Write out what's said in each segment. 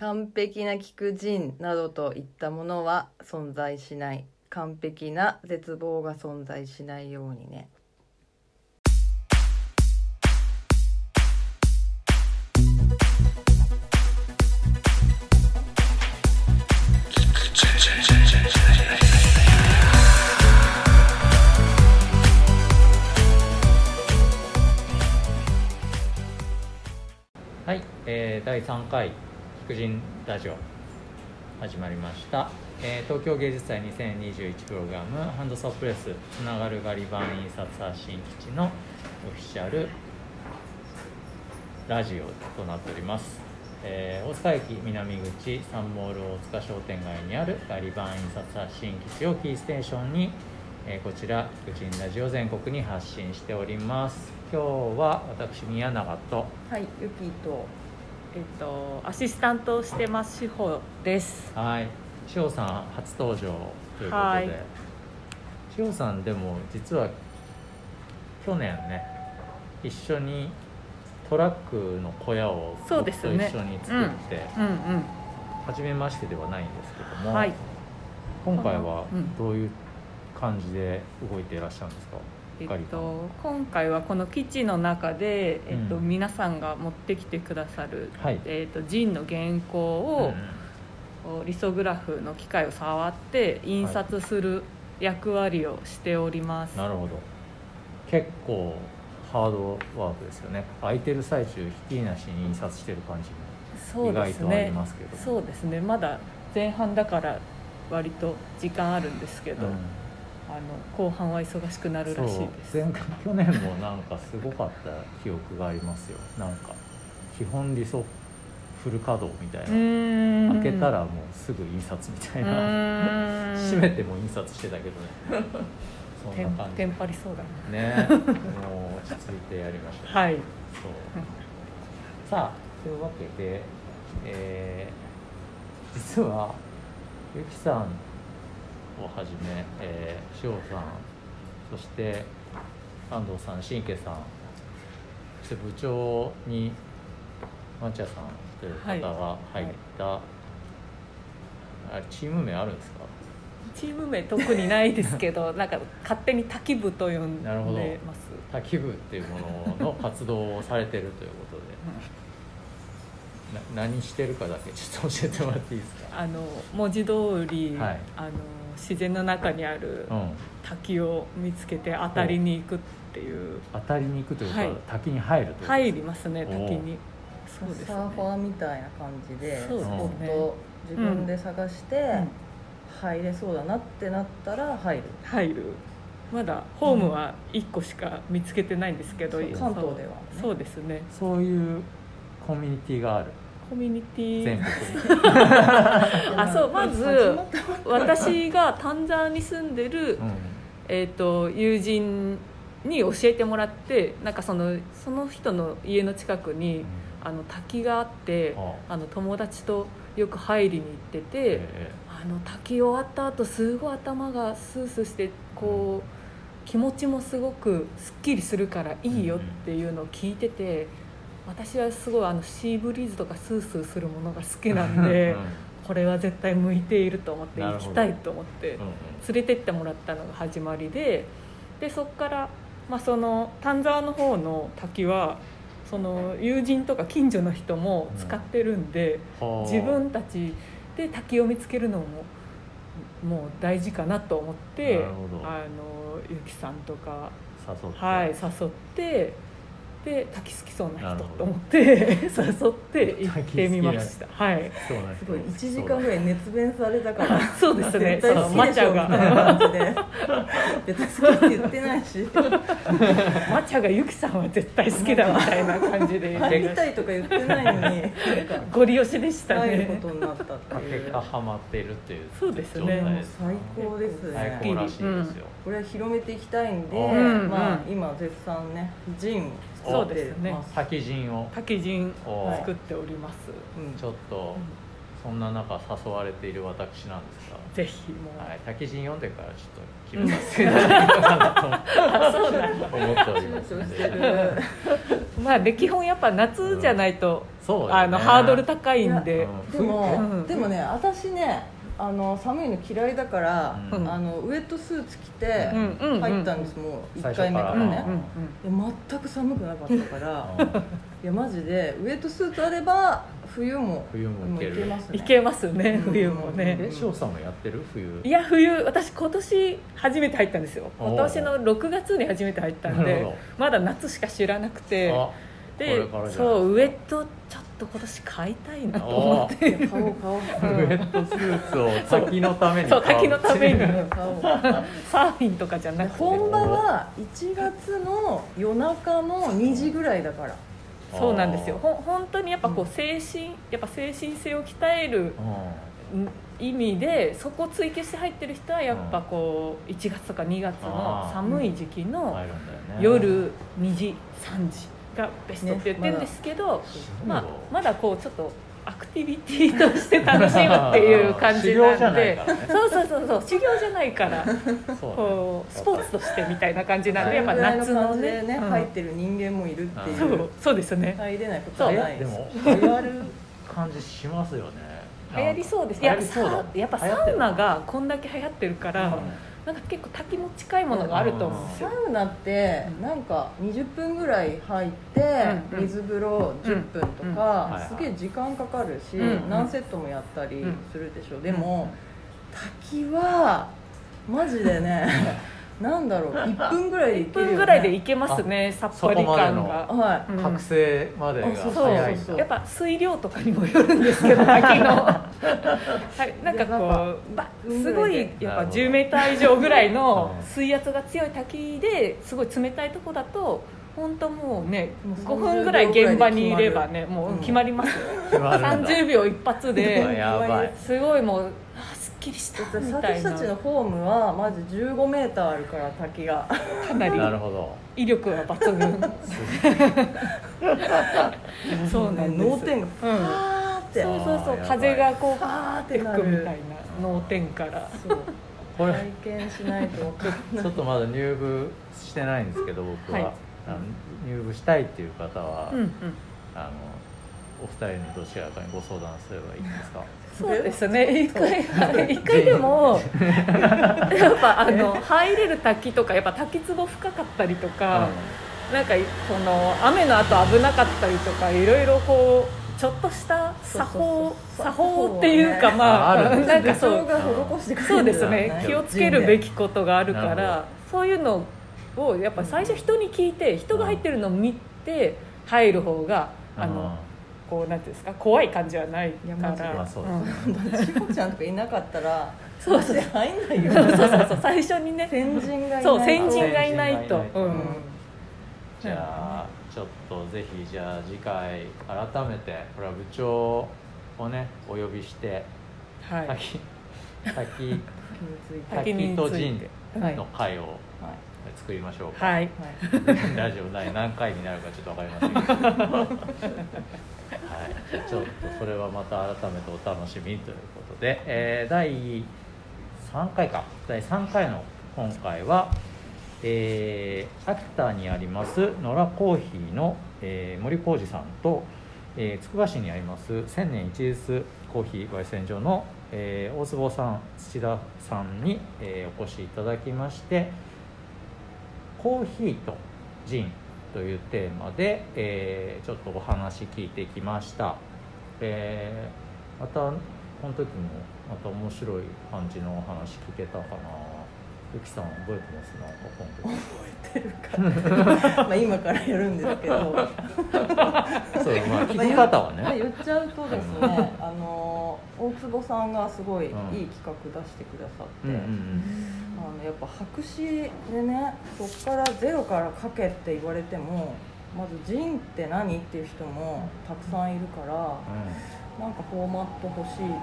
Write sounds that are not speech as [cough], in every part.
完璧な菊人などといったものは存在しない。完璧な絶望が存在しないようにね。はい、えー、第3回。人ラジオ始まりました、えー東京芸術祭2021プログラムハンドソープレスつながるガリ版印刷発信基地のオフィシャルラジオとなっております、えー大塚駅南口サンモール大塚商店街にあるガリ版印刷発信基地をキーステーションに、えこちら菊人ラジオ全国に発信しております。今日は私宮永とはいゆきとえっと、アシスタントをしてます志保です。はい、塩さん初登場ということはい。で、塩さんでも実は去年ね一緒にトラックの小屋をそう僕と一緒に作って、うん。うん。初めましてではないんですけども、はい。今回はうん。どういう感じで動いていらっしゃるんですか、えっと、今回はこの基地の中で、えっと、うん。皆さんが持ってきてくださる。はい。えっと、ジンの原稿を、こうリソグラフの機械を触って印刷する役割をしております。なるほど。結構ハードワークですよね。空いてる最中ひっきりなしに印刷してる感じもそう意ですね。外とあり。ますけど。もそうですね。まだ前半だから割と時間あるんですけど、うんあの後半は忙しくなるらしいです。前回去年もなんかすごかった記憶がありますよ。なんか基本理想フル稼働みたいな、開開けたらもうすぐ印刷みたいな、閉閉めても印刷してたけどね。そんな感じ。テンパりそうだね。もう落ち着いてやりました、はい。そう。さあというわけで、えー実はゆきさんをはじめ、えー、塩さんそして安藤さん新家さんそして部長にマチャさんという方が入った、あれチーム名あるんですか？チーム名特にないですけど [laughs] なんか勝手に滝部と呼んなるほど。でます滝部っていうものの活動をされてるということで。な何してるかだけちょっと教えてもらっていいですか？あの文字通り、はい。あの自然の中にあるうん。滝を見つけて当たりに行くっていう。当たりに行くというか、はい。滝に入るというか。入りますね滝に。そうですね。サーファーみたいな感じでそうスですね。ポットを自分で探して、うん。入れそうだなってなったら入る。入る。まだホームは1個しか見つけてないんですけど、そうそう関東ではね。そうですね。そういうコミュニティがあるコミュニティ。全国。に [laughs] あそうまず私が丹沢に住んでる、うん。えー、と友人に教えてもらってなんかそのその人の家の近くにあの滝があってああ。の友達とよく入りに行ってて、えあの滝終わった後すごい頭がスースーしてこう気持ちもすごくすっきりするからいいよっていうのを聞いてて私はすごいあのシーブリーズとかスースーするものが好きなんで。うんこれは絶対向いていると思って行きたいと思ってうん連れてってもらったのが始まりででそこから、まあ、その丹沢の方の滝はその友人とか近所の人も使ってるんで、はあ。自分たちで滝を見つけるのももう大事かなと思ってあのゆきさんとか、誘って、はい、誘ってで滝好きそうな人と思って [laughs] 誘って行ってみました。はい。そうなんすごい1時間ぐらい熱弁されたから。[laughs] そうですね。そのマチャがみたいな。感じで別に好きって言ってないし。マチャがユキさんは絶対好きだみたいな感じで。[laughs] 入りたいとか言ってないのに。なんかゴリ押しでしたね。ことになったっていう。結果ハマってるっていうそうですね。状態もうです最高です最ね高らしいですよ、これは広めていきたいんで、うん。まあうん。今絶賛ねジンそうですね。滝陣を滝陣お作っております。うん。ちょっとそんな中誘われている私なんですが、ぜひもう、はい、滝人読んでからちょっと決めさせていただとあそうなんだ思っております。まあで基本やっぱ夏じゃないと、そうだよね。あのハードル高いんで、うんでも、うん。でもね私ねあの寒いの嫌いだから、うん。あのウエットスーツ着て入ったんです、もう1最初から。うんうん回目からね、で全く寒くなかったからいやマジでウエットスーツあれば冬も冬もいけますね。いけますねうん。冬もね、え翔さんもやってる？冬。いや冬私今年初めて入ったんですよ。今年の6月に初めて入ったんでまだ夏しか知らなくてあでそうウエットちょっと今年買いたいなと思って。買おう買おうウェットスーツを滝のためにそう滝のために買おう。サーフィンとかじゃなくて。本場は1月の夜中の2時ぐらいだから。そうなんですよ。ほん本当にやっぱこう精神やっぱ精神性を鍛える意味でそこを追求して入ってる人はやっぱこう1月とか2月の寒い時期の夜2時3時がベストって言ってるんですけど、まあまだこうちょっとアクティビティとして楽しむっていう感じ修行じゃなんでないからね。そうそうそうそう修行じゃないから [laughs] そう。ねこうスポーツとしてみたいな感じなんでやっぱ夏のね、ねうん。入ってる人間もいるっていそううそうですね。入れないことはないでも流行る感じしますよね。流行りそうです。いやりそうだ。さやっぱサウナがこんだけ流行ってるから、なんか結構滝も近いものがあると思う。ん。ですサよ、ウナってなんか20分ぐらい入ってうん。うん。水風呂10分とうん。かうんすげえ時間かかるしうん。何セットもやったりうんするでしょ。でも滝はマジでね [laughs] なんだろう1分ぐらいで行1けるよ、ね、分ぐらいでいけますねさっぱり感が。はうん。覚醒までが早いやっぱ水量とかにもよるんですけど [laughs] 滝の。はいなんかこうばすごいやっぱ10メーター以上ぐらいのうん水圧が強い滝ですごい冷たいとこだと本当もうねもう5分ぐらい現場にいればね30秒ぐらいでもう決まりますよ、決まるんだ。30秒一発あで。[laughs] やばい。すごいもうきりしたいみたいな。私たちのホームはマジ15メーターあるから滝が。かなりなるほど。威力は抜群。[laughs] そうなんです。脳天がパうん。ーって、そうそうそう。あーやばい。風がこうパーってなる。吹くみたいな脳天から。そう。これ体験しないと分かんないちょっとまだ入部してないんですけど僕は、はい。あの入部したいっていう方は、うんうん。あのお二人にどちらかにご相談すればいいんですか？そうですね。一回一回でも [laughs] やっぱあの入れる滝とかやっぱ滝壺深かったりとか、なんかその雨の後危なかったりとかいろいろこうちょっとした作法そうそうそう。作法っていうかまああある。んだなんかそう部長が施してくれそうですね。気をつけるべきことがあるからそういうのをやっぱ最初人に聞いて人が入ってるのを見て入る方があのこうなんていうんですか怖い感じはないから。まあそううん。志保ちゃんとかいなかったらそうそう入んないよそうそうそう最初にね。先人がいないそう先人がいないと。うん。じゃあちょっとぜひじゃあ次回改めてこれは部長をねお呼びしてはい。滝滝滝と陣はいの会をはい。作りましょうか、はい。はい。[laughs] ラジオ第何回になるかちょっと分かりませんけど [laughs] はい。ちょっとそれはまた改めてお楽しみということで、えー第3回か。第3回の今回は、えー秋田にあります野良コーヒーの、えー森浩二さんと、えつくば市にあります千年一律コーヒー焙煎所の、えー大坪さん土田さんに、えーお越しいただきましてコーヒーとジンというテーマで、えーちょっとお話聞いてきました、えーまたこの時もまた面白い感じのお話聞けたかな。ゆきさん覚えてます？なんかこのまあ今からやるんですけど。時そうまあ聞き方はね。まあ言っちゃうとですねあの大坪さんがすごいいいうん。企画出してくださって、うんうんうん。あのやっぱ白紙でねそこからゼロから書けって言われてもまずジンって何っていう人もたくさんいるからなんかフォーマット欲しいっていう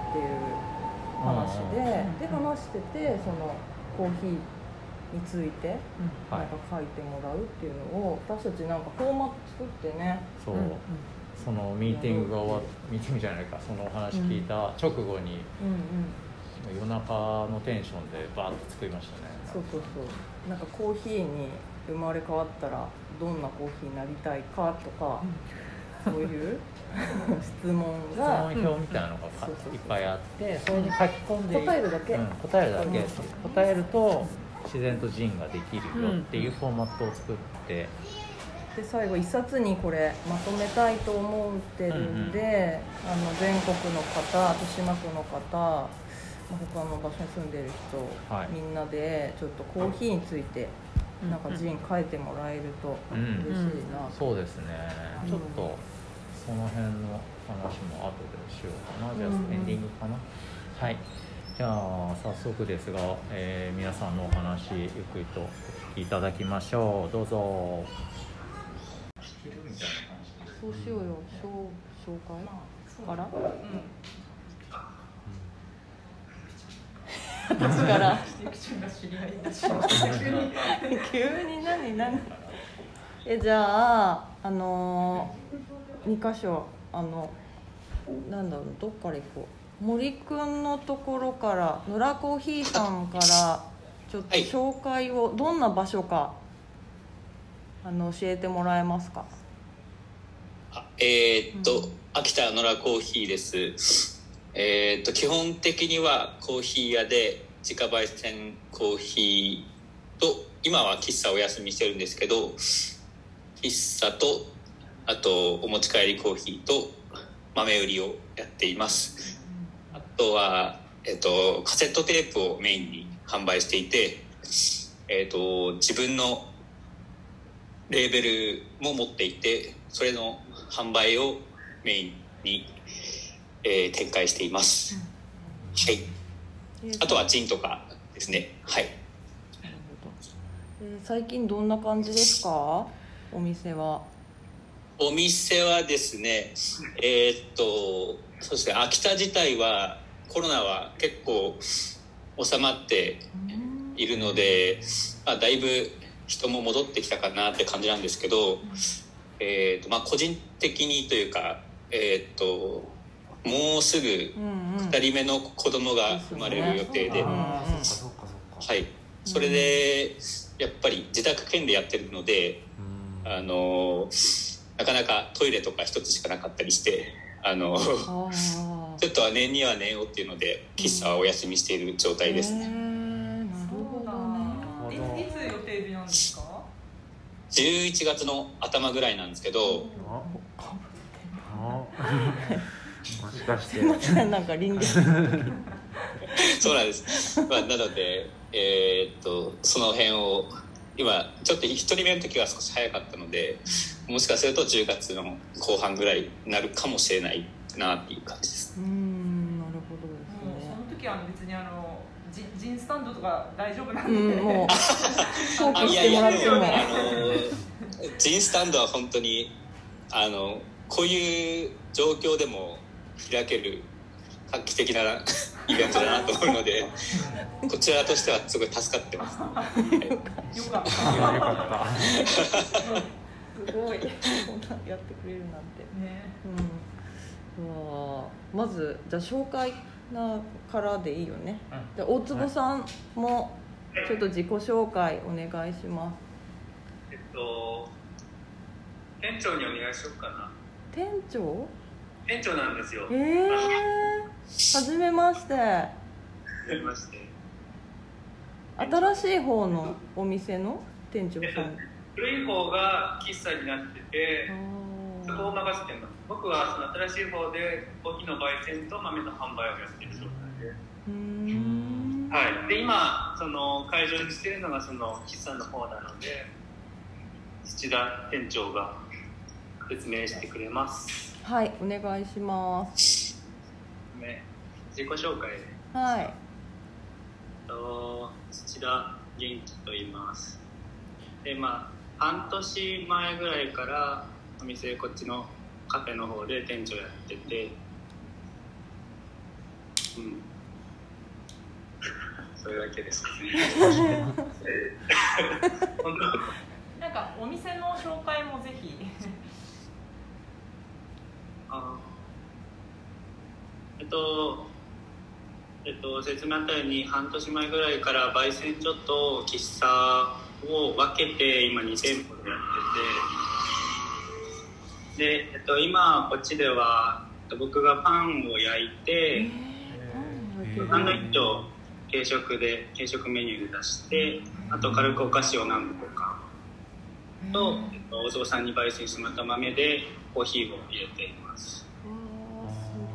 話で、うん。で話しててそのコーヒーについてはないんか書いてもらうっていうのを私たちなんかフォーマット作ってね。そう、うん。そのミーティングが終わっミーティングじゃないか。そのお話聞いた直後に、うんうん。夜中のテンションでバーッと作りましたね。そうそうそう。なんかコーヒーに生まれ変わったらどんなコーヒーになりたいかとか、そういう [laughs] 質問質が問表みたいなのがいっぱいあってそれに書き込んで答えるだけ、うん、答えるだけ。うん。答えると自然とジンができるよっていうフォーマットを作って、で最後一冊にこれまとめたいと思ってるんで、あの全国の方豊島区の方、まあ、他の場所に住んでる人、はい。みんなでちょっとコーヒーについてなんかジン書いてもらえるとうん嬉しいな、そうですね、うん。ちょっとその辺の話も後でしようかな。じゃあうんエンディングかな、はい。じゃあ早速ですが、えー皆さんのお話ゆっくりとお聞きいただきましょう。どうぞ。そうしようよ。紹紹介？から、私から。[laughs] 急に何？何？[laughs] えじゃああのー、2箇所あのなんだろうどっから行こう。森くんのところから野良コーヒーさんからちょっとはい。紹介を、どんな場所かあの教えてもらえますか？あえーっと、うん秋田野良コーヒーです。えーっと基本的にはコーヒー屋で自家焙煎コーヒーと今は喫茶お休みしてるんですけど喫茶とあとお持ち帰りコーヒーと豆売りをやっています。あとは、えーっとカセットテープをメインに販売していて、えーっと自分のレーベルも持っていてそれの販売をメインに、えー展開しています、はい。あとはジンとかですね。はい。なるほど。えー最近どんな感じですか？お店はお店はですねえーっとそうですね秋田自体はコロナは結構収まっているので、まあ、だいぶ人も戻ってきたかなって感じなんですけど、えーとまあ、個人的にというか、えー、ともうすぐうんうん。2人目の子供が生まれる予定で、うんうんああそっかそっかはい、それでやっぱり自宅兼でやってるので、うん。あのなかなかトイレとか一つしかなかったりしてあのちょっとは年には寝ようっていうので喫茶はお休みしている状態ですへね。ーなるほどねいいつ予定日なんですか？11月の頭ぐらいなんですけど、ああもしかしてすいませんなんか臨時そうなんです。まあ、なので、えーっと、その辺を、今、ちょっと一人目の時は少し早かったので、もしかすると10月の後半ぐらいになるかもしれないなっていう感じです。うーんなるほどもうですね。その時は別にあのジンジンスタンドとか大丈夫なんうで、んもう放棄してあいやいや、もらっても。でも、あの、ジンスタンドは本当に、あの、こういう状況でも開ける画期的なイベントだなと思うので、こちらとしてはすごい助かってます。よかった。いやよかっすごい。そんなやってくれるなんて。ね。うん。うまずじゃあ紹介なからでいいよね。うん。じゃあ大坪さんもちょっと自己紹介お願いします。えっと、店長にお願いしようかな。店長？店長なんですよ。ええー、はじめましてはじめまして。新しい方のお店の？店長えっとさん、古い方が喫茶になってて、そこをあ任せてます。僕はその新しい方でコーヒーの焙煎と豆の販売をやってる状態で。はい。で、今、その会場にしてるのがその喫茶の方なので、土田店長が説明してくれます。はいお願いします。ね、自己紹介。で。はい。えっと土田元気と言います。でまあ半年前ぐらいからお店こっちのカフェの方で店長やってて。うん。[laughs] それだけですか [laughs] [laughs] なんかお店の紹介もぜひとえっと、説明あったように半年前ぐらいから焙煎所と喫茶を分けて今2店舗でやってて。で、えっと、今こっちではえっと僕がパンを焼いてサンドイッチを軽食で軽食メニューで出してあと軽くお菓子を何個か。と、えっと、お父さんに焙煎してもらった豆でコーヒーを入れて。いますす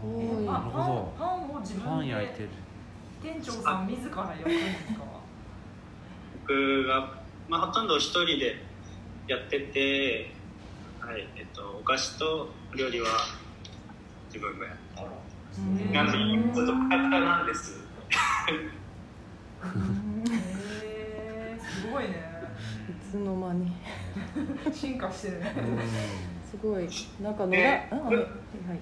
ごい。あなるほど。パンパンを自パ分で。ン焼いてる店長さん自ら焼くんですか？僕が、まあ、ほとんど一人でやってて、はいえっと、お菓子と料理は自分がやってなんでちょっとカタなんです。へえすごいね。いつの間に。[laughs] 進化してるねすごい。なんか野ね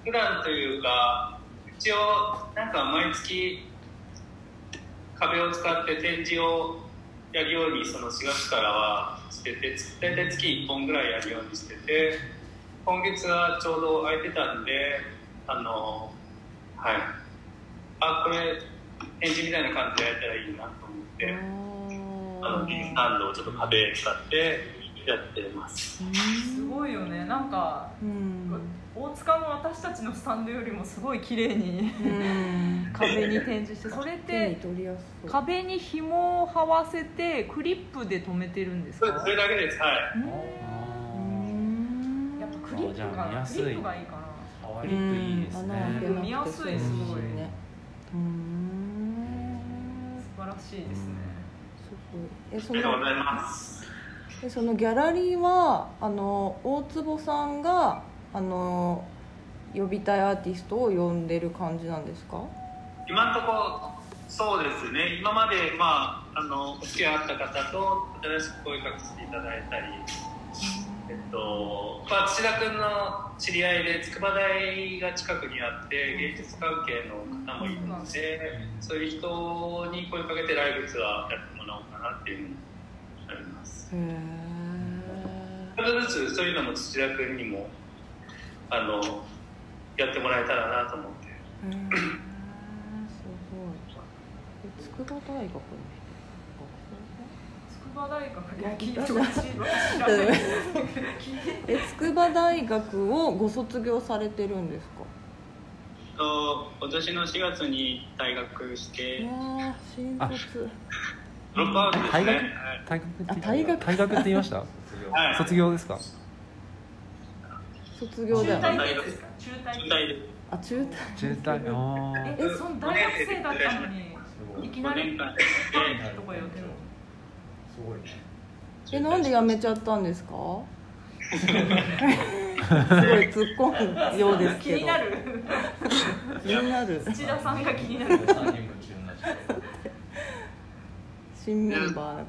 普段というか一応なんか毎月壁を使って展示をやるようにその4月からはしてて大体月1本ぐらいやるようにしてて今月はちょうど空いてたんであのはい。あこれ展示みたいな感じでやったらいいなと思って。あの銀スタンドをちょっと壁使ってやってます。すごいよね。なんかうん。大塚の私たちのスタンドよりもすごい綺麗にうん。[laughs] 壁に展示して [laughs] それって壁に紐を這わせてクリップで留めてるんですか？それだけです。はい。うん。やっぱクリップがクリップがいいかな。触りといいですね。な見やすいすごい。ねうん。素晴らしいですね。すごいえそありがとうございのますえそのギャラリーはあの大坪さんがあの呼びたいアーティストを呼んでる感じなんですか？今のところそうですね。今までまああのお付き合いあった方と新しく声かけていただいたりえっとまあ土田君の知り合いで筑波大が近くにあって芸術関係の方もいるのでそういう人に声かけてライブツアーやってもらおうかなっていうちょっとずつそういうのも土田君にもあのやってもらえたらなと思って。すごい。え筑波大学の人筑波大学いやいや聞いてほしいだ私知らない聞いて。え筑波大学をご卒業されてるんですか？と今年の4月に退学しいて新卒。ドロップアウトですね。退学？はい。退学？ってあ退学？退学って言いました？はい。卒業ですか？卒業だよ。ね中退中退中退であ中退。中退あえーその大学生だったのにいきな5りとかやってるのえなんで辞めちゃったんですか？すごい突っ込むようですけど。気になる。気になる。土田さんが気になる新メンバー。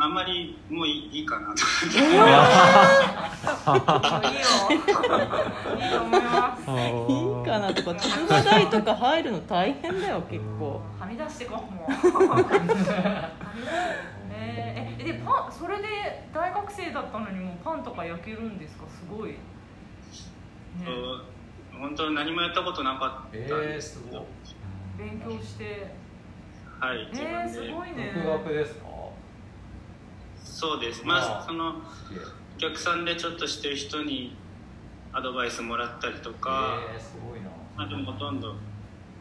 あんまりもういいいいか。なといいよ。いいと思います。いいかなとか。筑波大とか入るの大変だよ結構。はみ出してこもうねえでパンそれで大学生だったのにもうパンとか焼けるんですか？すごい、ね、そう本当何もやったことなかったんですけど、勉強してはい自えー、分ですごいね。独学ですか？そうです。まあそのお客さんでちょっとしてる人にアドバイスもらったりとか、えー、すごいな。まあでもほとんど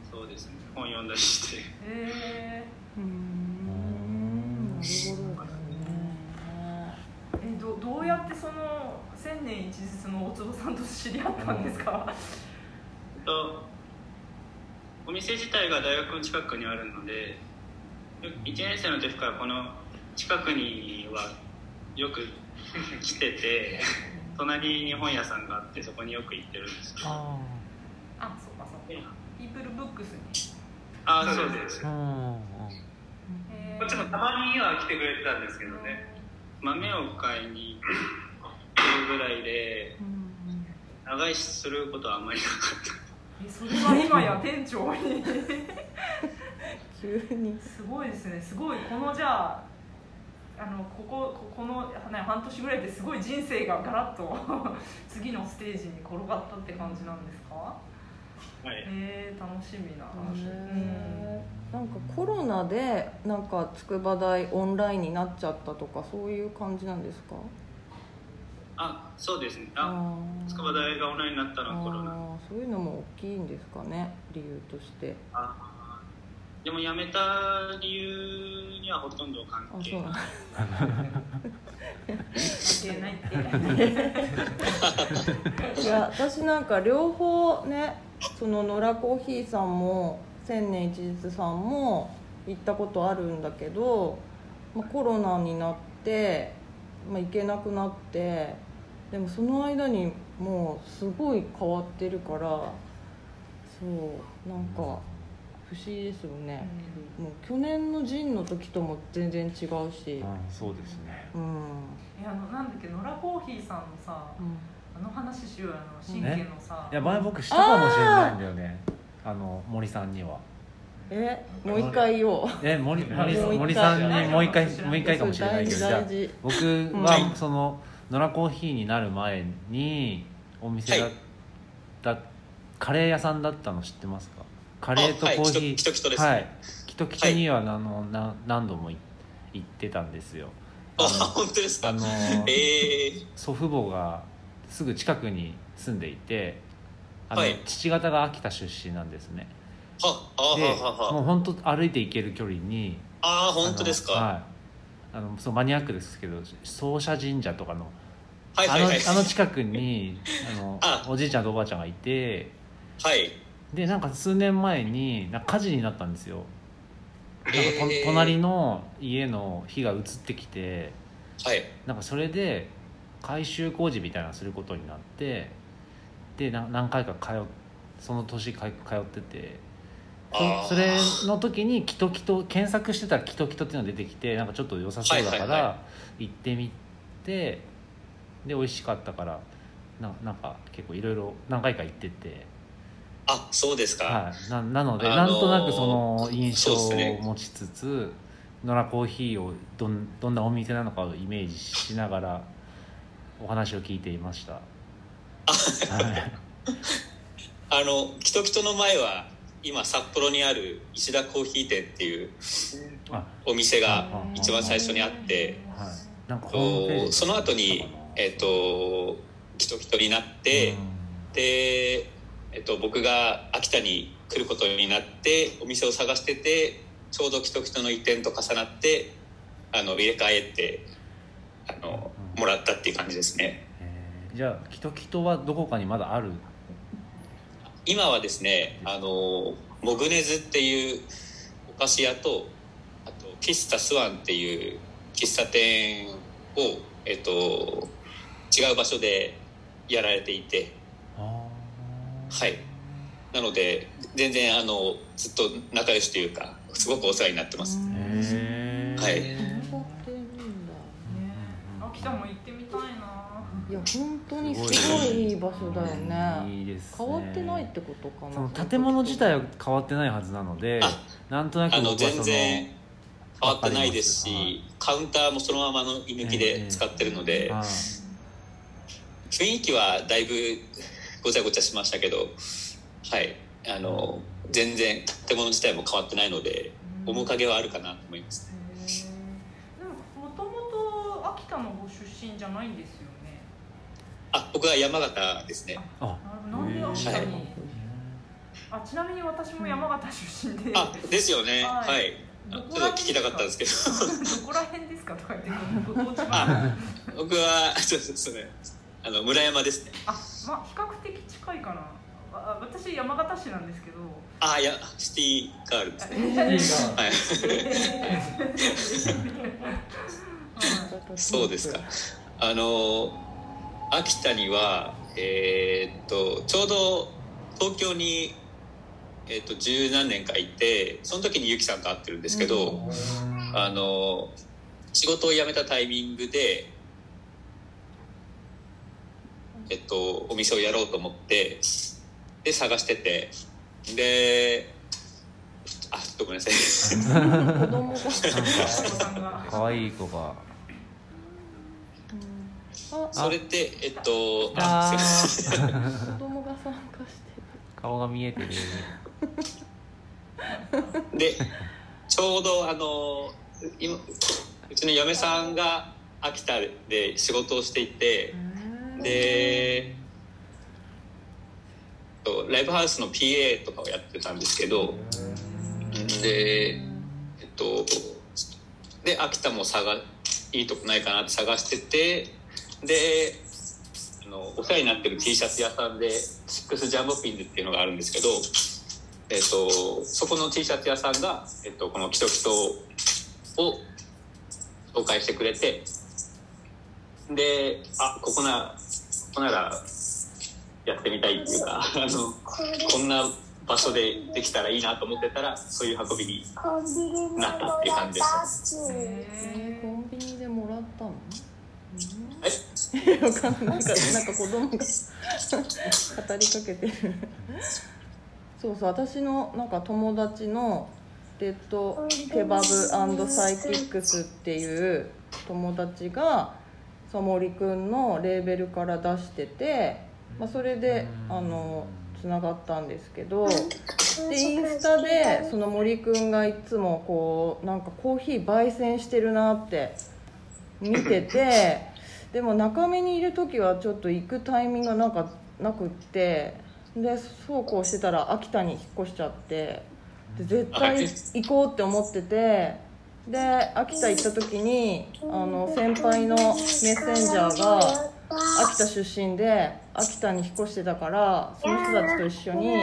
そうですね。本読んだりして。えうーん。なるほどですねー、えどどうやってその千年一日の大坪さんと知り合ったんですか、えっとお店自体が大学の近くにあるので1年生の時からこの近くにはよく [laughs] 来てて隣に本屋さんがあってそこによく行ってるんですけどああそうかそうか。ピープルブックスに、ああそうですこっちもたまには来てくれてたんですけどね。豆を買いに来るぐらいでうん長居することはあんまりなかった。えそれが今や店長に急に。すごいですね。すごい。このじゃああのここここの、ね、半年ぐらいですごい人生がガラッと [laughs] 次のステージに転がったって感じなんですか？はい。えー、楽しみなへーなんかコロナでなんか筑波大オンラインになっちゃったとかそういう感じなんですか？あそうですね。あー。筑波大がオンラインになったのはコロナ。そういうのも大きいんですかね理由として。あでも辞めた理由にはほとんど関あ係ない。関係ないっていや私なんか両方ねその野良コーヒーさんも千年一日さんも行ったことあるんだけど、まあ、コロナになって、まあ、行けなくなってでもその間にもうすごい変わってるからそうなんか不思議ですよね、もう去年のジンの時とも全然違うし。うんそうですね。うん、いやあのなんだっけ野良コーヒーさんのさうん。あの話しようよあの神経のさ。いや前僕したかもしれないんだよね。あの森さんには。えもう一回言おう。え森森森さんにもう一回もう一回かもしれないけどじゃあ僕うん。はその野良コーヒーになる前にお店だった、カレー屋さんだったの知ってますか？カレーとコーヒー。キトキトですね。はい。キトキトにはあの、な何度もい行ってたんですよ。ああ本当ですか？のあのえー、祖父母がすぐ近くに住んでいてあの、はい。父方が秋田出身なんですね。はあでははは。もう本当歩いて行ける距離にああ本当ですか？はい。あのそうマニアックですけど総社神社とかのはいはいはい。あのあの近くにあの [laughs] あ。おじいちゃんとおばあちゃんがいてはいでなんか数年前になんか火事になったんですよ。なんかと、えー。隣の家の火が移ってきてはい。なんかそれで改修工事みたいなのすることになってでな何回か通っその年か通っててあー。そそれの時にキトキト検索してたらキトキトっていうのが出てきてなんかちょっと良さそうだかはいはいはら行ってみてで美味しかったからななんか結構いろいろ何回か行ってて、あそうですか、はい、ななので、あのーなんとなくその印象を持ちつつ野良コーヒーをどんどんなお店なのかをイメージしながらお話を聞いていました。はい。あのキトキトの前は今札幌にある石田コーヒー店っていうあお店があ一番最初にあってその後にえっ、とキトキトになって、で、えっと、僕が秋田に来ることになってお店を探しててちょうどキトキトの移転と重なってあの入れ替えてあのもらったっていう感じですね。えー。じゃあキトキトはどこかにまだある？今はですねあのモグネズっていうお菓子屋とあと喫茶スワンっていう喫茶店を、えっと、違う場所でやられていて。あはい。なので全然あのずっと仲良しというかすごくお世話になってます、はい繋がってるん。だね秋田も行ってみたいな。いや本当にすごいいい場所だよね。いいですね。変わってないってことかな。その建物自体は変わってないはずなのであなんとなくあの全然変わってないですし、カウンターもそのままの居抜きで使ってるので、はい。雰囲気はだいぶごちゃごちゃしましたけどはい。あの全然建物自体も変わってないので面影はあるかなと思います。でももともと秋田のご出身じゃないんですよね。あ僕は山形ですね。あななんで秋田に、はい。あちなみに私も山形出身で。あですよね。はい。はい、ちょっと聞きたかったんですけど。[laughs] どこら辺ですかとか言ってご [laughs] 僕はそうそうそうあの村山ですね。あまあ比較的近いかな。あ私山形市なんですけど。あいやシティガールです。ねはい。[laughs] そうですか。あの秋田にはえーっとちょうど東京にえーっと十何年かいてその時にゆきさんと会ってるんですけど、あの仕事を辞めたタイミングでえっとお店をやろうと思ってで探してて。であちょっとごめんなさい。子供が可愛い子が。あそれでえっとああすいません。子供が参加してる顔が見えてる。でちょうどあの今うちの嫁さんが秋田で仕事をしていてでライブハウスの PA とかをやってたんですけどでえっとで秋田も探いいとこないかなって探しててであのお世話になってる T シャツ屋さんでシックスジャンボピンズっていうのがあるんですけど、えっと、そこの T シャツ屋さんが、えっと、この「キトキト」を紹介してくれてであここなここならやってみたいっていうかあのこんな場所でできたらいいなと思ってたらそういう運びになったっていう感じでしたえー。コンビニでもらったの？え？わかんない。なんかなんか子供が語りかけてる。そうそう私のなんか友達のレッドケバブサイキックスっていう友達がさもりくんのレーベルから出してて、まあ、それであのつながったんですけどでインスタでその森くんがいつもこうなんかコーヒー焙煎してるなって見ててでも中目にいる時はちょっと行くタイミングがなんかなくってでそうこうしてたら秋田に引っ越しちゃってで絶対行こうって思っててで秋田行った時にあの先輩のメッセンジャーが秋田出身で秋田に引っ越してたからその人たちと一緒に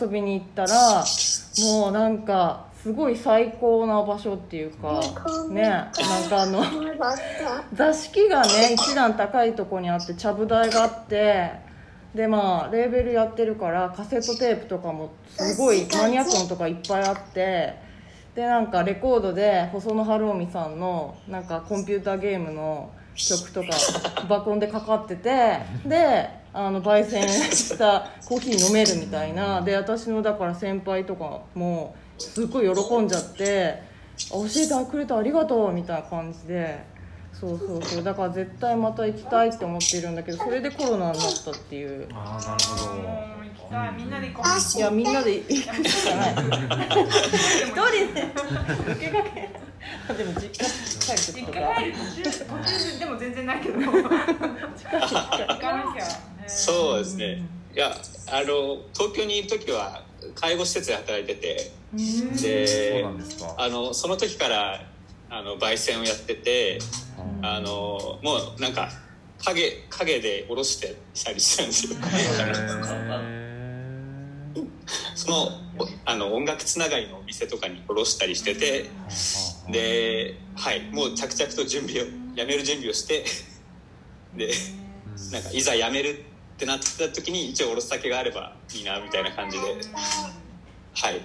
遊びに行ったらもうなんかすごい最高な場所っていうかねなんかあの座敷がね一段高いとこにあってちゃぶ台があってでまあレーベルやってるからカセットテープとかもすごいマニアックのとかいっぱいあってでなんかレコードで細野晴臣さんのなんかコンピューターゲームの曲とか [laughs] 爆音でかかっててであの焙煎したコーヒー飲めるみたいな。で私のだから先輩とかもすっごい喜んじゃって「教えてくれてありがとう」みたいな感じでそうそうそう。だから絶対また行きたいって思ってるんだけどそれでコロナになったっていう。ああなるほもうど行きたいみん。なで行こういやみんなで行くしかない。一人で受けかけ。でも実家帰る実時と家か帰る途中途中でも全然ないけど。行かなきゃ。そうですね。いやあの東京にいる時は介護施設で働いてて。でなんですか。あのその時からあの焙煎をやっててあのもうなんか影影で下ろしてしたりしたんですよ。[laughs] そのおあの音楽つながりのお店とかに下ろしたりしててではいもう着々と準備をやめる準備をして [laughs] でなんかいざやめるってなった時に一応下ろす酒があればいいなみたいな感じで。はい。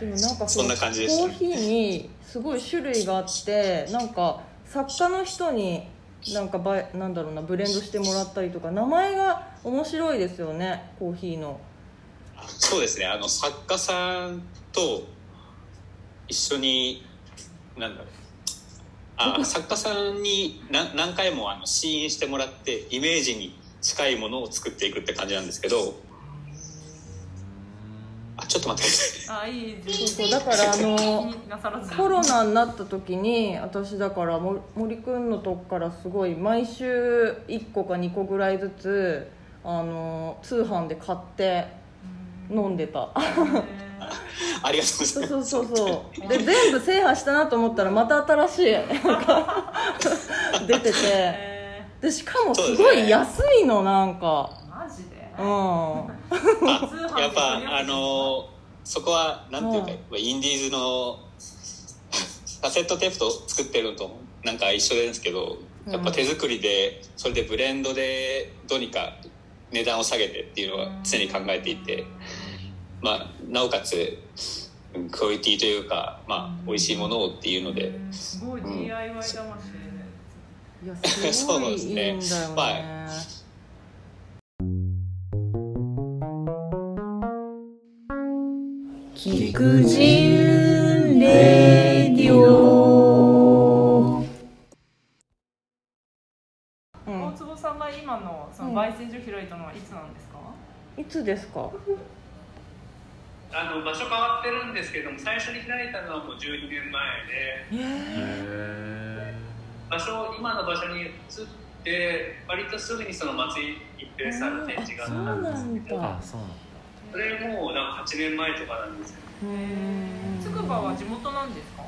でもなんかそんな感じでしたコーヒーにすごい種類があってなんか作家の人になんかばなんだろうなブレンドしてもらったりとか名前が面白いですよねコーヒーの。そうですね。あの作家さんと一緒になんだろう。あ作家さんに何何回もあの試飲してもらってイメージに近いものを作っていくって感じなんですけど。あちょっと待ってくださいあいいそうそうだからあのコロナになった時に私だからも森くんのとこからすごい毎週1個か2個ぐらいずつあの通販で買って飲んでた。ありがとうござそいうます。そうそうそうで全部制覇したなと思ったらまた新しいなんか出てて。えでしかもすごい安いのなんか。ーマジで？うん。[laughs] あやっぱあのそこはなんていうか、インディーズの [laughs] カセットテープと作ってるのとなんか一緒ですけどやっぱ手作りでそれでブレンドでどうにか値段を下げてっていうのは常に考えていて、まあ、なおかつうんクオリティというか、まあ、美味しいものをっていうので、うん。すごい DIY 魂でね。いやすごいいいんだよね。[laughs] そう聞く人レディオ。うん。大坪さんが今のその焙煎所開いたのはいつなんですか？いつですか？あの場所変わってるんですけども最初に開いたのはもう12年前で。へ場所今の場所に移って割とすぐにその松井一平さんの展示があったんですけど。ーあそうなんだそれもうなんか8年前とかなんですよ。つくばは地元なんですか？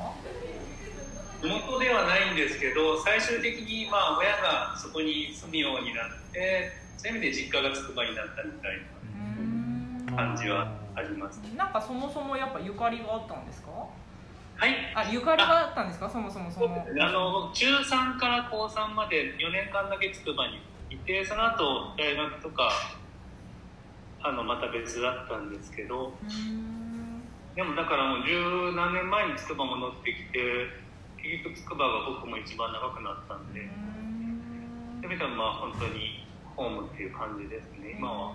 地元ではないんですけど最終的にまあ親がそこに住むようになってそういう意味で実家がつくばになったみたいな感じはありますなんかそもそもやっぱゆかりがあったんですか？はい。あゆかりがあったんですか？そもそもその。あの中3から高3まで4年間だけつくばにいてその後大学とかあのまた別だったんですけどでもだからもう十何年前につくば戻ってきて結局つくばが僕も一番長くなったんでそういう意味ではまあ本当にホームっていう感じですね今は。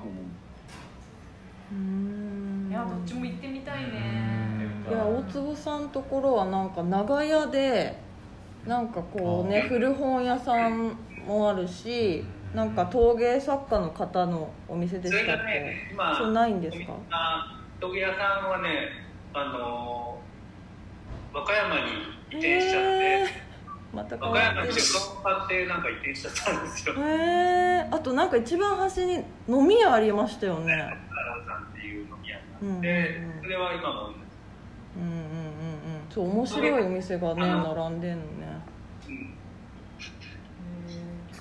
うん。いやどっちも行ってみたいね。いや大坪さんのところはなんか長屋でなんかこうねあ古本屋さんもあるしなんか陶芸作家の方のお店でしたっがね。け今そうないんですか？あ陶芸屋さんはねあの和歌山に移転しちゃって、へー。また変和歌山ってなんか移転しちゃったんですよ。へえあとなんか一番端に飲み屋ありましたよね。さんっていう飲み屋があって、うんうんうん。それは今も、うんうんうんうん。そう面白いお店がね並んでんのね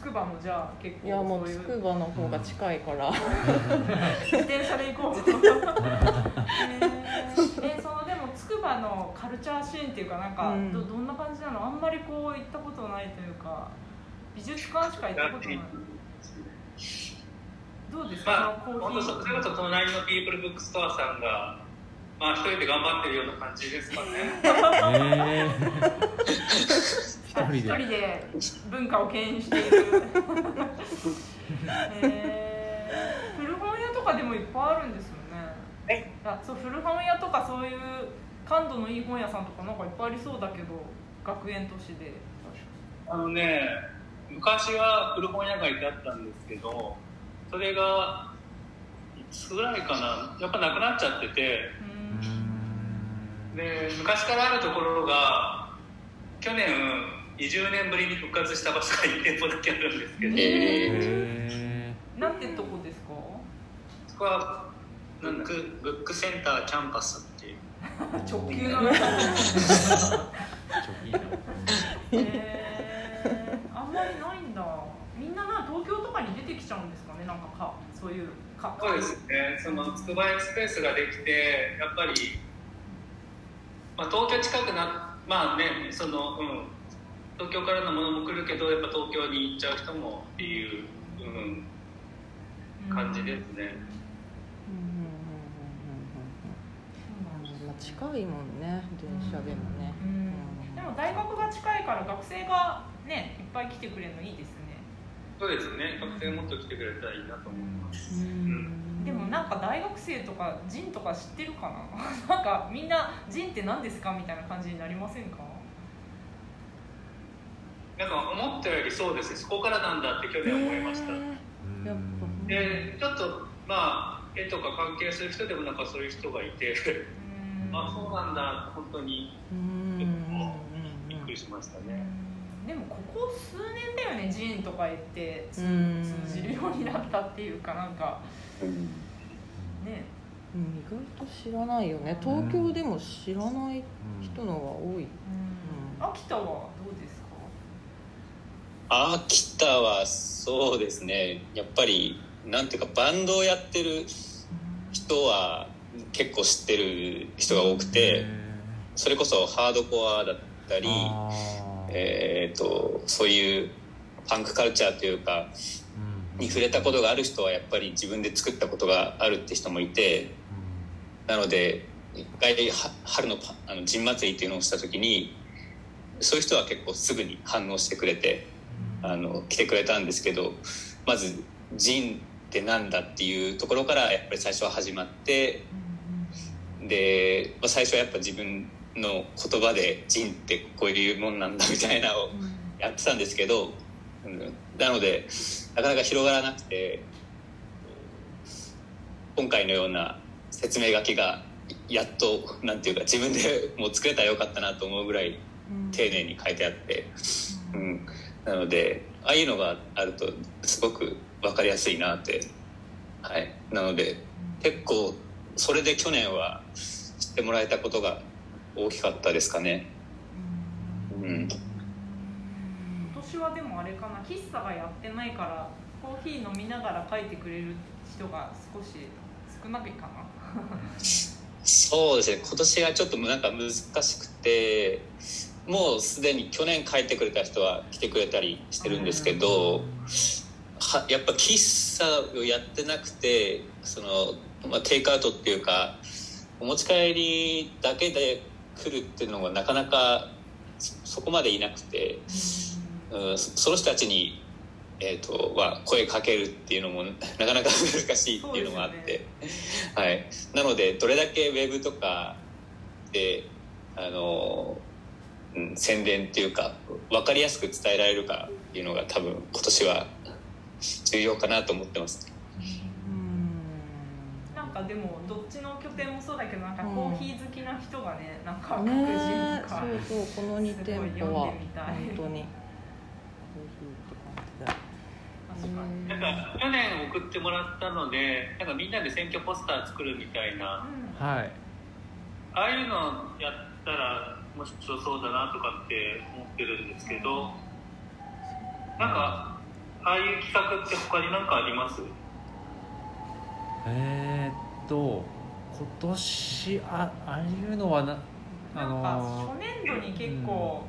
くばもじゃあ結構いやもそうういう。つくばの方が近いから、[laughs] 自転車で行こう。[laughs] えーえそのでもつくばのカルチャーシーンっていうかなんか、うん。どどんな感じなの？あんまりこう行ったことないというか美術館しか行ったことない？どうですか、まあそのコーヒ本当それこーそ隣のピープルブックストアさんがまあ一人で頑張ってるような感じですかね。[laughs] へあ一人で。文化を牽引している。[laughs] えー。古本屋とかでもいっぱいあるんですよね。え？あそう古本屋とかそういう感度のいい本屋さんとかなんかいっぱいありそうだけど学園都市で。あのね昔は古本屋街ってあったんですけどそれがいつぐらいかな。やっぱなくなっちゃってて。うん。で昔からあるところが去年20年ぶりに復活した場所が1店舗だけあるんですけど、ええなんてとこですか？そこはブックブックセンターキャンパスっていう。[laughs] 直球なえ [laughs] ー、あんまりないんだ。みんなな東京とかに出てきちゃうんですかね？なんかかそういう。かそうですね。そのつくばエクスプレスができてやっぱり、まあ、東京近くなまあねその、うん、東京からのものも来るけどやっぱ東京に行っちゃう人もっていう、うん、感じですね。うんうんうんうんうんうん。まあ近いもんね電車でもね。う、ん。でも大学が近いから学生がねいっぱい来てくれるのいいですね。そうですね。学生もっと来てくれたらいいなと思います。うん。でもなんか大学生とかジンとか知ってるかな？[laughs] なんかみんなジンって何ですか？みたいな感じになりませんか？なんか思ったよりそうですね。そこからなんだって去年思いました。へー。やっぱでちょっとまあ絵とか関係する人でもなんかそういう人がいて。うん。[laughs] あそうなんだ本当に。うん。うん。うん。びっくりしましたうね。ん。でもここ数年だよねジンとか言って通うん。通じるようになったっていうかなんか。ね。うん。意外と知らないよね。東京でも知らない人の方が多い、うん。秋田は？秋田はそうですね。やっぱりなんていうかバンドをやってる人は結構知ってる人が多くてそれこそハードコアだったり、えー、とそういうパンクカルチャーというかに触れたことがある人はやっぱり自分で作ったことがあるって人もいてなので一回は春のパあの陣祭りっていうのをした時にそういう人は結構すぐに反応してくれてあの来てくれたんですけどまず陣ってなんだっていうところからやっぱり最初は始まってで、まあ、最初はやっぱ自分の言葉で「陣ってこういうもんなんだ」みたいなのをやってたんですけど、なのでなかなか広がらなくて今回のような説明書きがやっとなんていうか自分でもう作れたらよかったなと思うぐらい丁寧に書いてあって、うん、なのでああいうのがあるとすごく分かりやすいなって。はい。なので結構それで去年は知ってもらえたことが大きかったですかね。うん。今年はでもあれかな。喫茶がやってないからコーヒー飲みながら書いてくれる人が少し少ないかな。[laughs] そうですね。今年はちょっとなんか難しくてもうすでに去年帰ってくれた人は来てくれたりしてるんですけどはやっぱ喫茶をやってなくてその、まあ、テイクアウトっていうかお持ち帰りだけで来るっていうのがなかなかそそこまでいなくて、うん、そその人たちに、えーとは声かけるっていうのもなかなか難しいっていうのもあって。はい、なのでどれだけウェブとかであの、うん、宣伝っていうか分かりやすく伝えられるかっていうのが多分今年は重要かなと思ってます。なんかでもどっちの拠点もそうだけどなんかうん。コーヒー好きな人がねなんか各ね人とか、そうそうこの2店舗はすごい読んでみたい。本当に。なんか去年送ってもらったのでなんかみんなで選挙ポスター作るみたいな。うん。はい。ああいうのやったら面白そうだなとかって思ってるんですけどなんかああいう企画って他に何かあります？えー、っと今年あああいうのはなあなんかの初年度に結構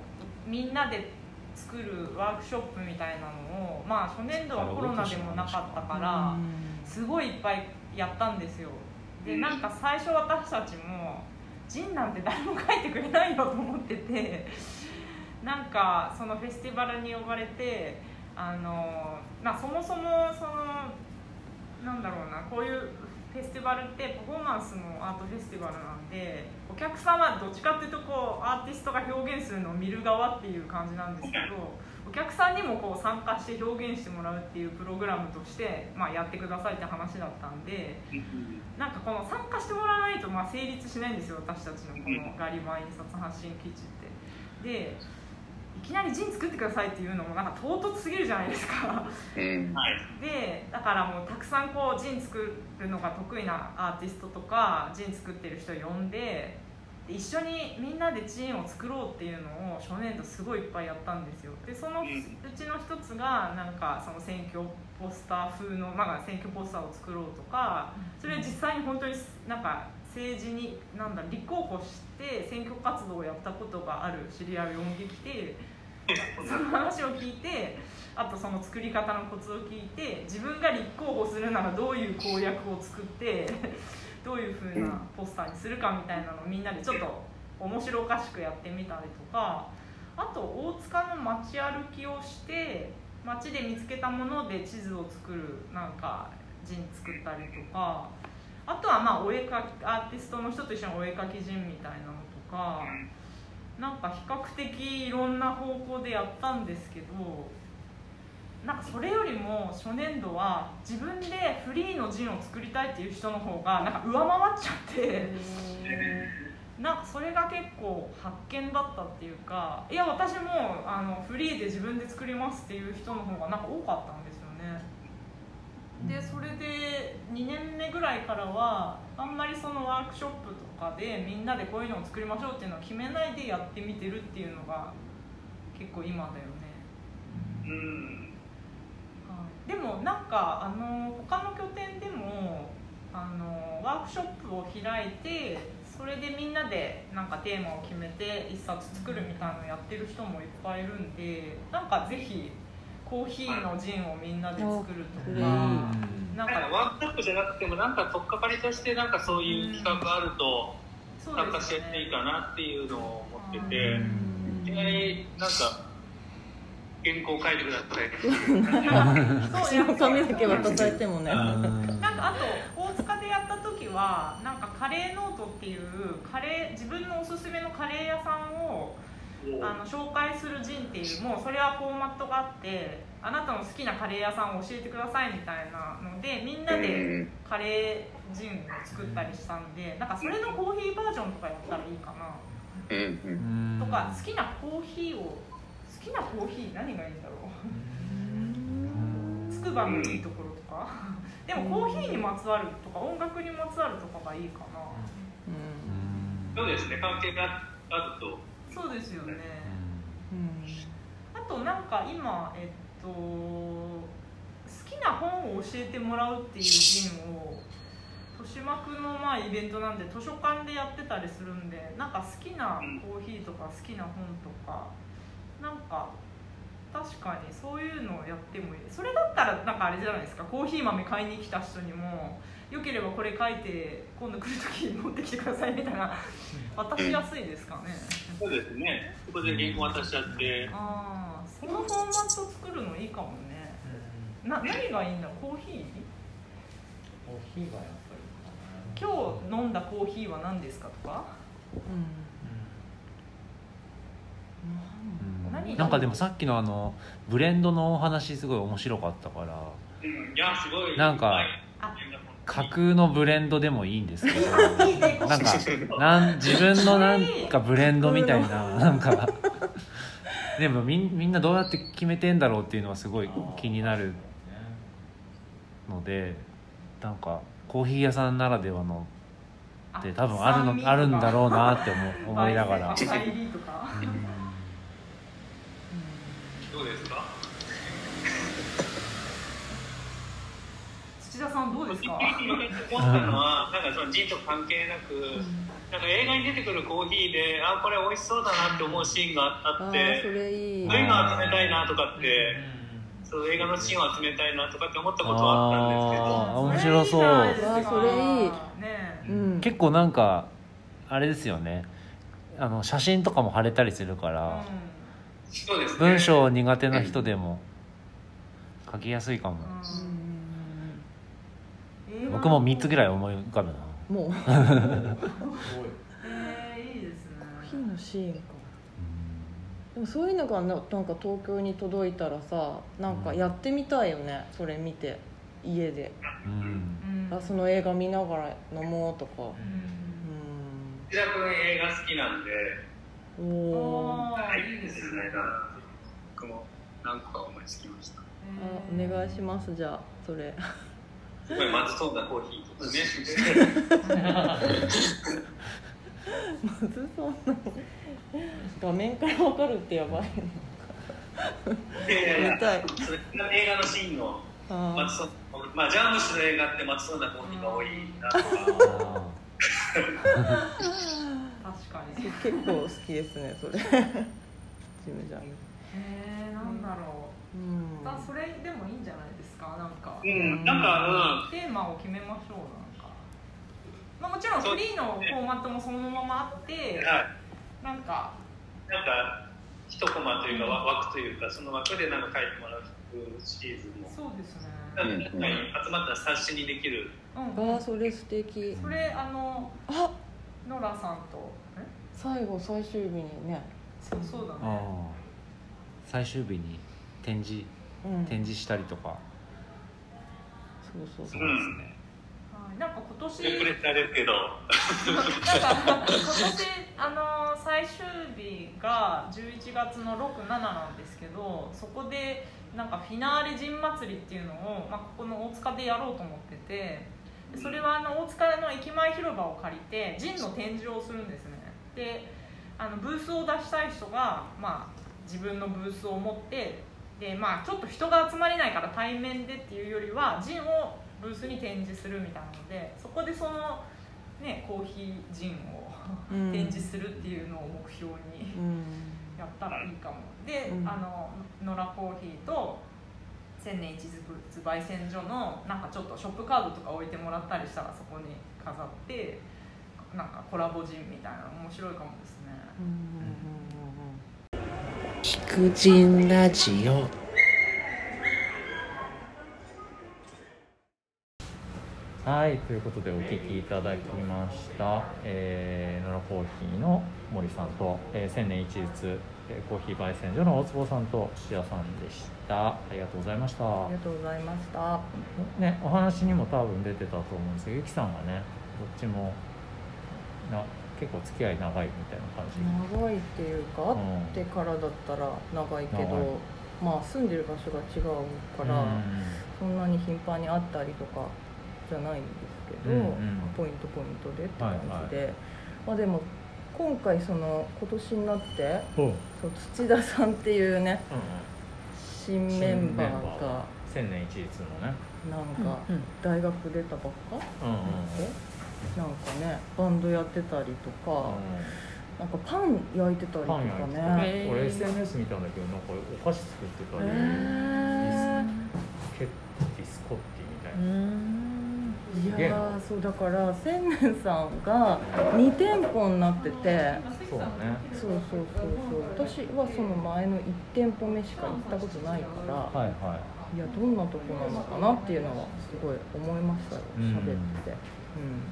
みんなで作るワークショップみたいなのをまあ初年度はコロナでもなかったからすごいいっぱいやったんですよ。でなんか最初私たちもジンなんて誰も書いてくれないよと思っててなんかそのフェスティバルに呼ばれてあの、まあ、そもそもそのなんだろうなこういうフェスティバルってパフォーマンスのアートフェスティバルなんでお客さんはどっちかっていうとこうアーティストが表現するのを見る側っていう感じなんですけど客さんにもこう参加して表現してもらうっていうプログラムとして、まあ、やってくださいって話だったんでなんかこの参加してもらわないとまあ成立しないんですよ私たちのこのガリバー印刷発信基地って。でいきなりジン作ってくださいっていうのもなんか唐突すぎるじゃないですか。うんはいでだからもうたくさんこうジン作るのが得意なアーティストとかジン作ってる人を呼んでで一緒にみんなでジンを作ろうっていうのを初年度すごいいっぱいやったんですよ。でそのうちの一つがなんかその選挙ポスター風の、まあ、選挙ポスターを作ろうとかそれ実際に本当になんか政治になんだ立候補して選挙活動をやったことがある知り合いを呼んできてその話を聞いてあとその作り方のコツを聞いて自分が立候補するならどういう公約を作ってどういうふうなポスターにするかみたいなのをみんなでちょっと面白おかしくやってみたりとかあと大塚の街歩きをして街で見つけたもので地図を作るなんか陣作ったりとかあとはまあお絵描きアーティストの人と一緒にお絵描き陣みたいなのとか。なんか比較的いろんな方向でやったんですけどなんかそれよりも初年度は自分でフリーの陣を作りたいっていう人の方がなんか上回っちゃってなんかそれが結構発見だったっていうかいや私もあのフリーで自分で作りますっていう人の方がなんか多かったんですよね。でそれで2年目ぐらいからはあんまりそのワークショップとかでみんなでこういうのを作りましょうっていうのを決めないでやってみてるっていうのが結構今だよね、うん、でもなんかあの他の拠点でもあのワークショップを開いてそれでみんなでなんかテーマを決めて一冊作るみたいなのやってる人もいっぱいいるんでなんかぜひコーヒーのジンをみんなで作るとかうん。なんかかワークショップじゃなくてもなんか取っかかりとしてなんかそういう企画があると参加してやっていいかなっていうのを思ってうてん。いきなりなんか原稿書いてください [laughs] 口の紙だけ渡されてもね。なんかあと大塚でやった時はなんかカレーノートっていうカレー自分のおすすめのカレー屋さんをあの紹介するジンっていうもうそれはフォーマットがあってあなたの好きなカレー屋さんを教えてくださいみたいなのでみんなでカレージンを作ったりしたんでなんかそれのコーヒーバージョンとかやったらいいかな。とか好きなコーヒーを好きなコーヒー何がいいんだろう？つくばのいいところとか？でもコーヒーにまつわるとか音楽にまつわるとかがいいかな。そうですね。関係があると。そうですよね。うん。あとなんか今えっと好きな本を教えてもらうっていうジンを豊島区のまあイベントなんで図書館でやってたりするんでなんか好きなコーヒーとか好きな本とかなんか確かにそういうのをやってもいい。それだったらなんかあれじゃないですか。コーヒー豆買いに来た人にもよければこれ書いて今度来る時に持ってきてくださいみたいな。渡しやすいですかね。そうですね。そこで原稿渡しちゃって。ああそのフォーマット作るのいいかもね。な何がいいんだコーヒー？コーヒーがやっぱ今日飲んだコーヒーは何ですかとか？うん。何なんかでもさっきのあのブレンドのお話すごい面白かったから。うんいやすごい。なんかはいあ架空のブレンドでもいいんですけど。[laughs] なんかなん自分のなんかブレンドみたいななんか。でもみんみんなどうやって決めてんだろうっていうのはすごい気になるのでなんかコーヒー屋さんならではのって多分あるのあるんだろうなって思う思いながら。[laughs] 深入りとかどうですか土田さんどうですか？思ったのはなんかそのジンと関係なくなんか映画に出てくるコーヒーであこれ美味しそうだなって思うシーンがあってそれいい。そういうの集めたいなとかってそう映画のシーンを集めたいなとかって思ったことはあったんですけど。面白そう。それいい。ね。うん。結構なんかあれですよね。あの写真とかも貼れたりするから、そうですね。文章苦手な人でも書きやすいかも、うん僕も3つぐらい思い浮かぶな。もう。コえーいいですね。ーヒーのシーンか。でもそういうのがななんか東京に届いたらさなんかやってみたいよね。それ見て。家で。うん。うんあその映画見ながら飲もうとか。うん。内田君映画好きなんで。うんおおいいですね。僕も何個か思いつきました。あお願いします。じゃあそれすごいまずそうなコーヒーとかね。まずそんな画面からわかるってやばいいやいやい。やそれ映画のシーンのあ松そう。まあジャムシの映画って松そうなコーヒーが多いなとかあ確かに。ー結構好きですねそれ。ジムジャムえー、なんだろう。うん。あそれでもいいんじゃない？ですかなんか。うんなんかテーマを決めましょうなんか、まあ、もちろんフリーのフォーマットもそのままあってうんはい。なんか。なんか一コマというかわ枠というかその枠でなんか書いてもらうシリーズも。そうですね。なんか集まった冊子にできる。うん。あーそれ素敵。それあのあノラさんと。え？最後最終日にね。そうそうだね。あ最終日に展示うん。展示したりとかそうそうそう。ですね、はい。なんか今年プレッシャーですけど。なんか今年あの最終日が11月の67なんですけどそこでなんかフィナーレ陣祭りっていうのを、まあ、ここの大塚でやろうと思っててでそれはあの大塚の駅前広場を借りて陣の展示をするんですね。であのブースを出したい人が、まあ、自分のブースを持ってで、まあ、ちょっと人が集まれないから対面でっていうよりは陣をブースに展示するみたいなのでそこでその、ね、コーヒージンをうん。展示するっていうのを目標にうん。やったらいいかも。で、うん。あの野良コーヒーと千年一物焙煎所のなんかちょっとショップカードとか置いてもらったりしたらそこに飾ってなんかコラボジンみたいなの面白いかもですね。うんうんうんうん聞く人ラジオ。はいということでお聞きいただきました、えー、ノラコーヒーの森さんと、えー、千年一律、えーコーヒー焙煎所の大坪さんと土屋さんでした。ありがとうございました。ありがとうございました。ね、お話にも多分出てたと思うんですけどゆきさんがねどっちもな結構付き合い長いみたいな感じ。長いっていうかうん会ってからだったら長いけどまあ住んでる場所が違うから、うんそんなに頻繁に会ったりとかじゃないんですけど、うんうん。ポイントポイントでってはい感じで、まあでも今回その今年になってう。んそう土田さんっていうね新メンバーが千年一律のね。なんかうんうん。大学出たばっか？うんうん。でなんかねバンドやってたりとか、なんかパン焼いてたりとかね。俺 SNS 見たんだけどなんかお菓子作ってたり、へケディスコッティみたいな、うん。いやーそうだから千年さんが2店舗になってて。そうだね。そうそうそうそう。私はその前の1店舗目しか行ったことないから、はいはい。やどんなとこなのかなっていうのはすごい思いましたようん。喋って。楽しみうん、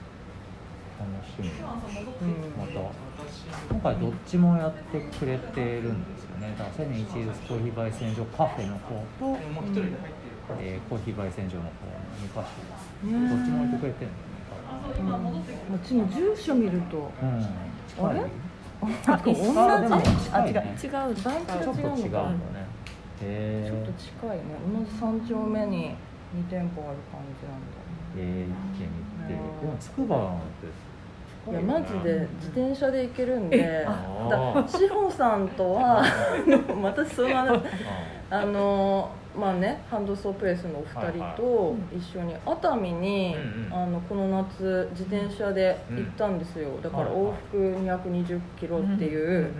うんまた。今回どっちもやってくれてるんですよね。だから千年一律コーヒー焙煎所カフェの方と、えーコーヒー焙煎所の方の2箇所ねどっちも置いてくれてるんだよねうんうちの住所見ると。うん。あれ？同じ？あ違う。違う団地がちょっと違うのかね。へちょっと近いね。同じ三丁目に2店舗ある感じなんだ。えー、行ってみてでもつくばなんていやマジで自転車で行けるんであだ志保さんとは私その話あのまあねハンドソープレスのお二人と一緒に熱海に、うんうん。あのこの夏自転車で行ったんですよ、だからはい往復220キロっていう、うんうん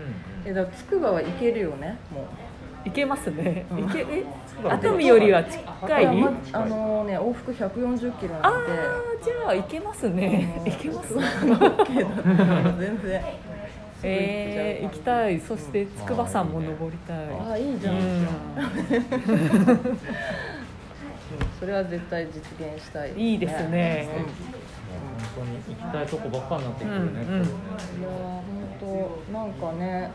えだからつくばは行けるよねもう。いけますね。うん。いけえば熱海よりは近い？まあのね往復140キロあなんで。ーじゃあいけますね。いけます？全然。えー、行きたい。そして筑波山も登りたい。ああいいじゃん、うん。[laughs] それは絶対実現したいいいですね。もう本当に行きたいとこばっかになってくるね、うん。これねいやー本当なんかね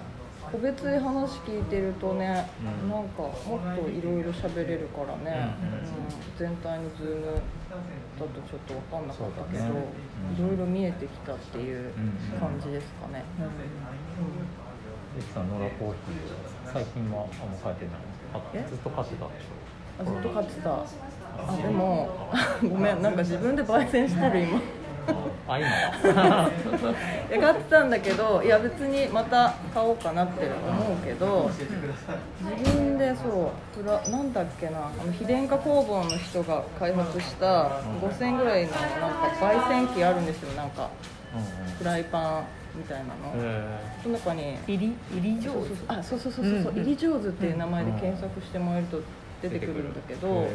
個別で話聞いてるとね、うん。なんかもっといろいろ喋れるからね、うんうんうん。全体のズームだとちょっと分かんなかったけど、いろいろ見えてきたっていううん感じですかね、ゆきさん。ノラコーヒー最近はあん。ま買えてないずっと買ってたでしあずっと買ってたあでもごめん。なん。か自分で焙煎してる今ょあ今いや買ってたんだけどいや別にまた買おうかなって思うけど自分でそうプラなんだっけなあの非電化工房の人が開発した5000円ぐらいのなんか焙煎機あるんですよなんかフライパンみたいなの。えその中に入り入り上そうそうそうあそうそうそうそう入り上手っていう名前で検索してもらえると出てくるんだけど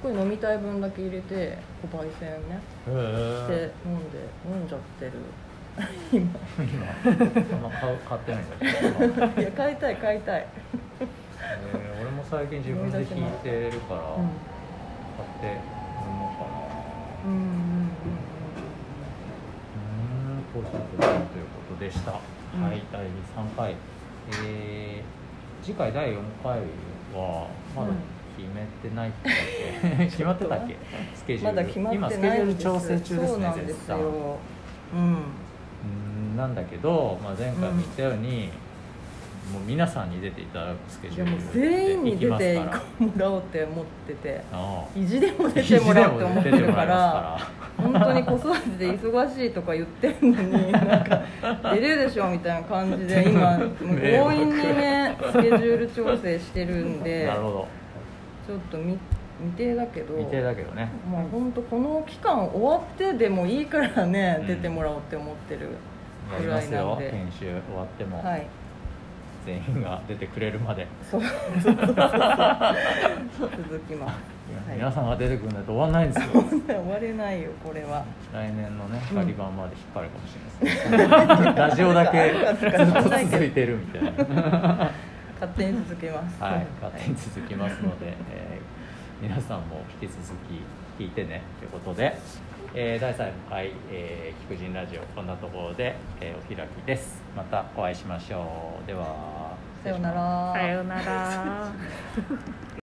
ー、これ飲みたい分だけ入れてこう焙煎ね。してへ飲んで飲んじゃってる。[laughs] 今。ー今。あんま買ってないんだけど、[laughs] いや買いたい買いたい、えー。俺も最近自分で弾いてるから、うん。買って飲もうかな。うんうんうんうーん、ということでした。うん。はい、第3回。えー、次回第4回は、まだ決めてないってだっけ [laughs] 決まってたっけ？スケジュール。まだ決まってない今、スケジュール調整中ですね、そうなんです絶賛よ。うん。うーん、なんだけど、まあ、前回も言ったように、もう皆さんに出ていただくスケジュール全員に出てもらおうって思ってて。意地でも出てもらおうって思ってるから本当に子育てで忙しいとか言ってんのになんか出れるでしょみたいな感じで今 [laughs] 強引にねスケジュール調整してるんで。なるほど。ちょっと未未定だけど未定だけどね。もう本当この期間終わってでもいいからね、うん。出てもらおうって思ってるやりぐらいますよ、なんで。編集終わっても。はい。全員が出てくれるまで、そう。[laughs] 続きます、はい。皆さんが出てくるんだと終わんないんですよ。終われないよこれは。来年のねガリ版まで引っ張るかもしれないです、ね。ラジオだけ [laughs] ずっと続いてるみたいな勝手に続けます。はい [laughs] 勝手に続きますので、えー皆さんも引き続き聞いてねということでえー第3回、えー、菊人ラジオこんなところで、えーお開きです。またお会いしましょう。では。さようなら。さようなら [laughs]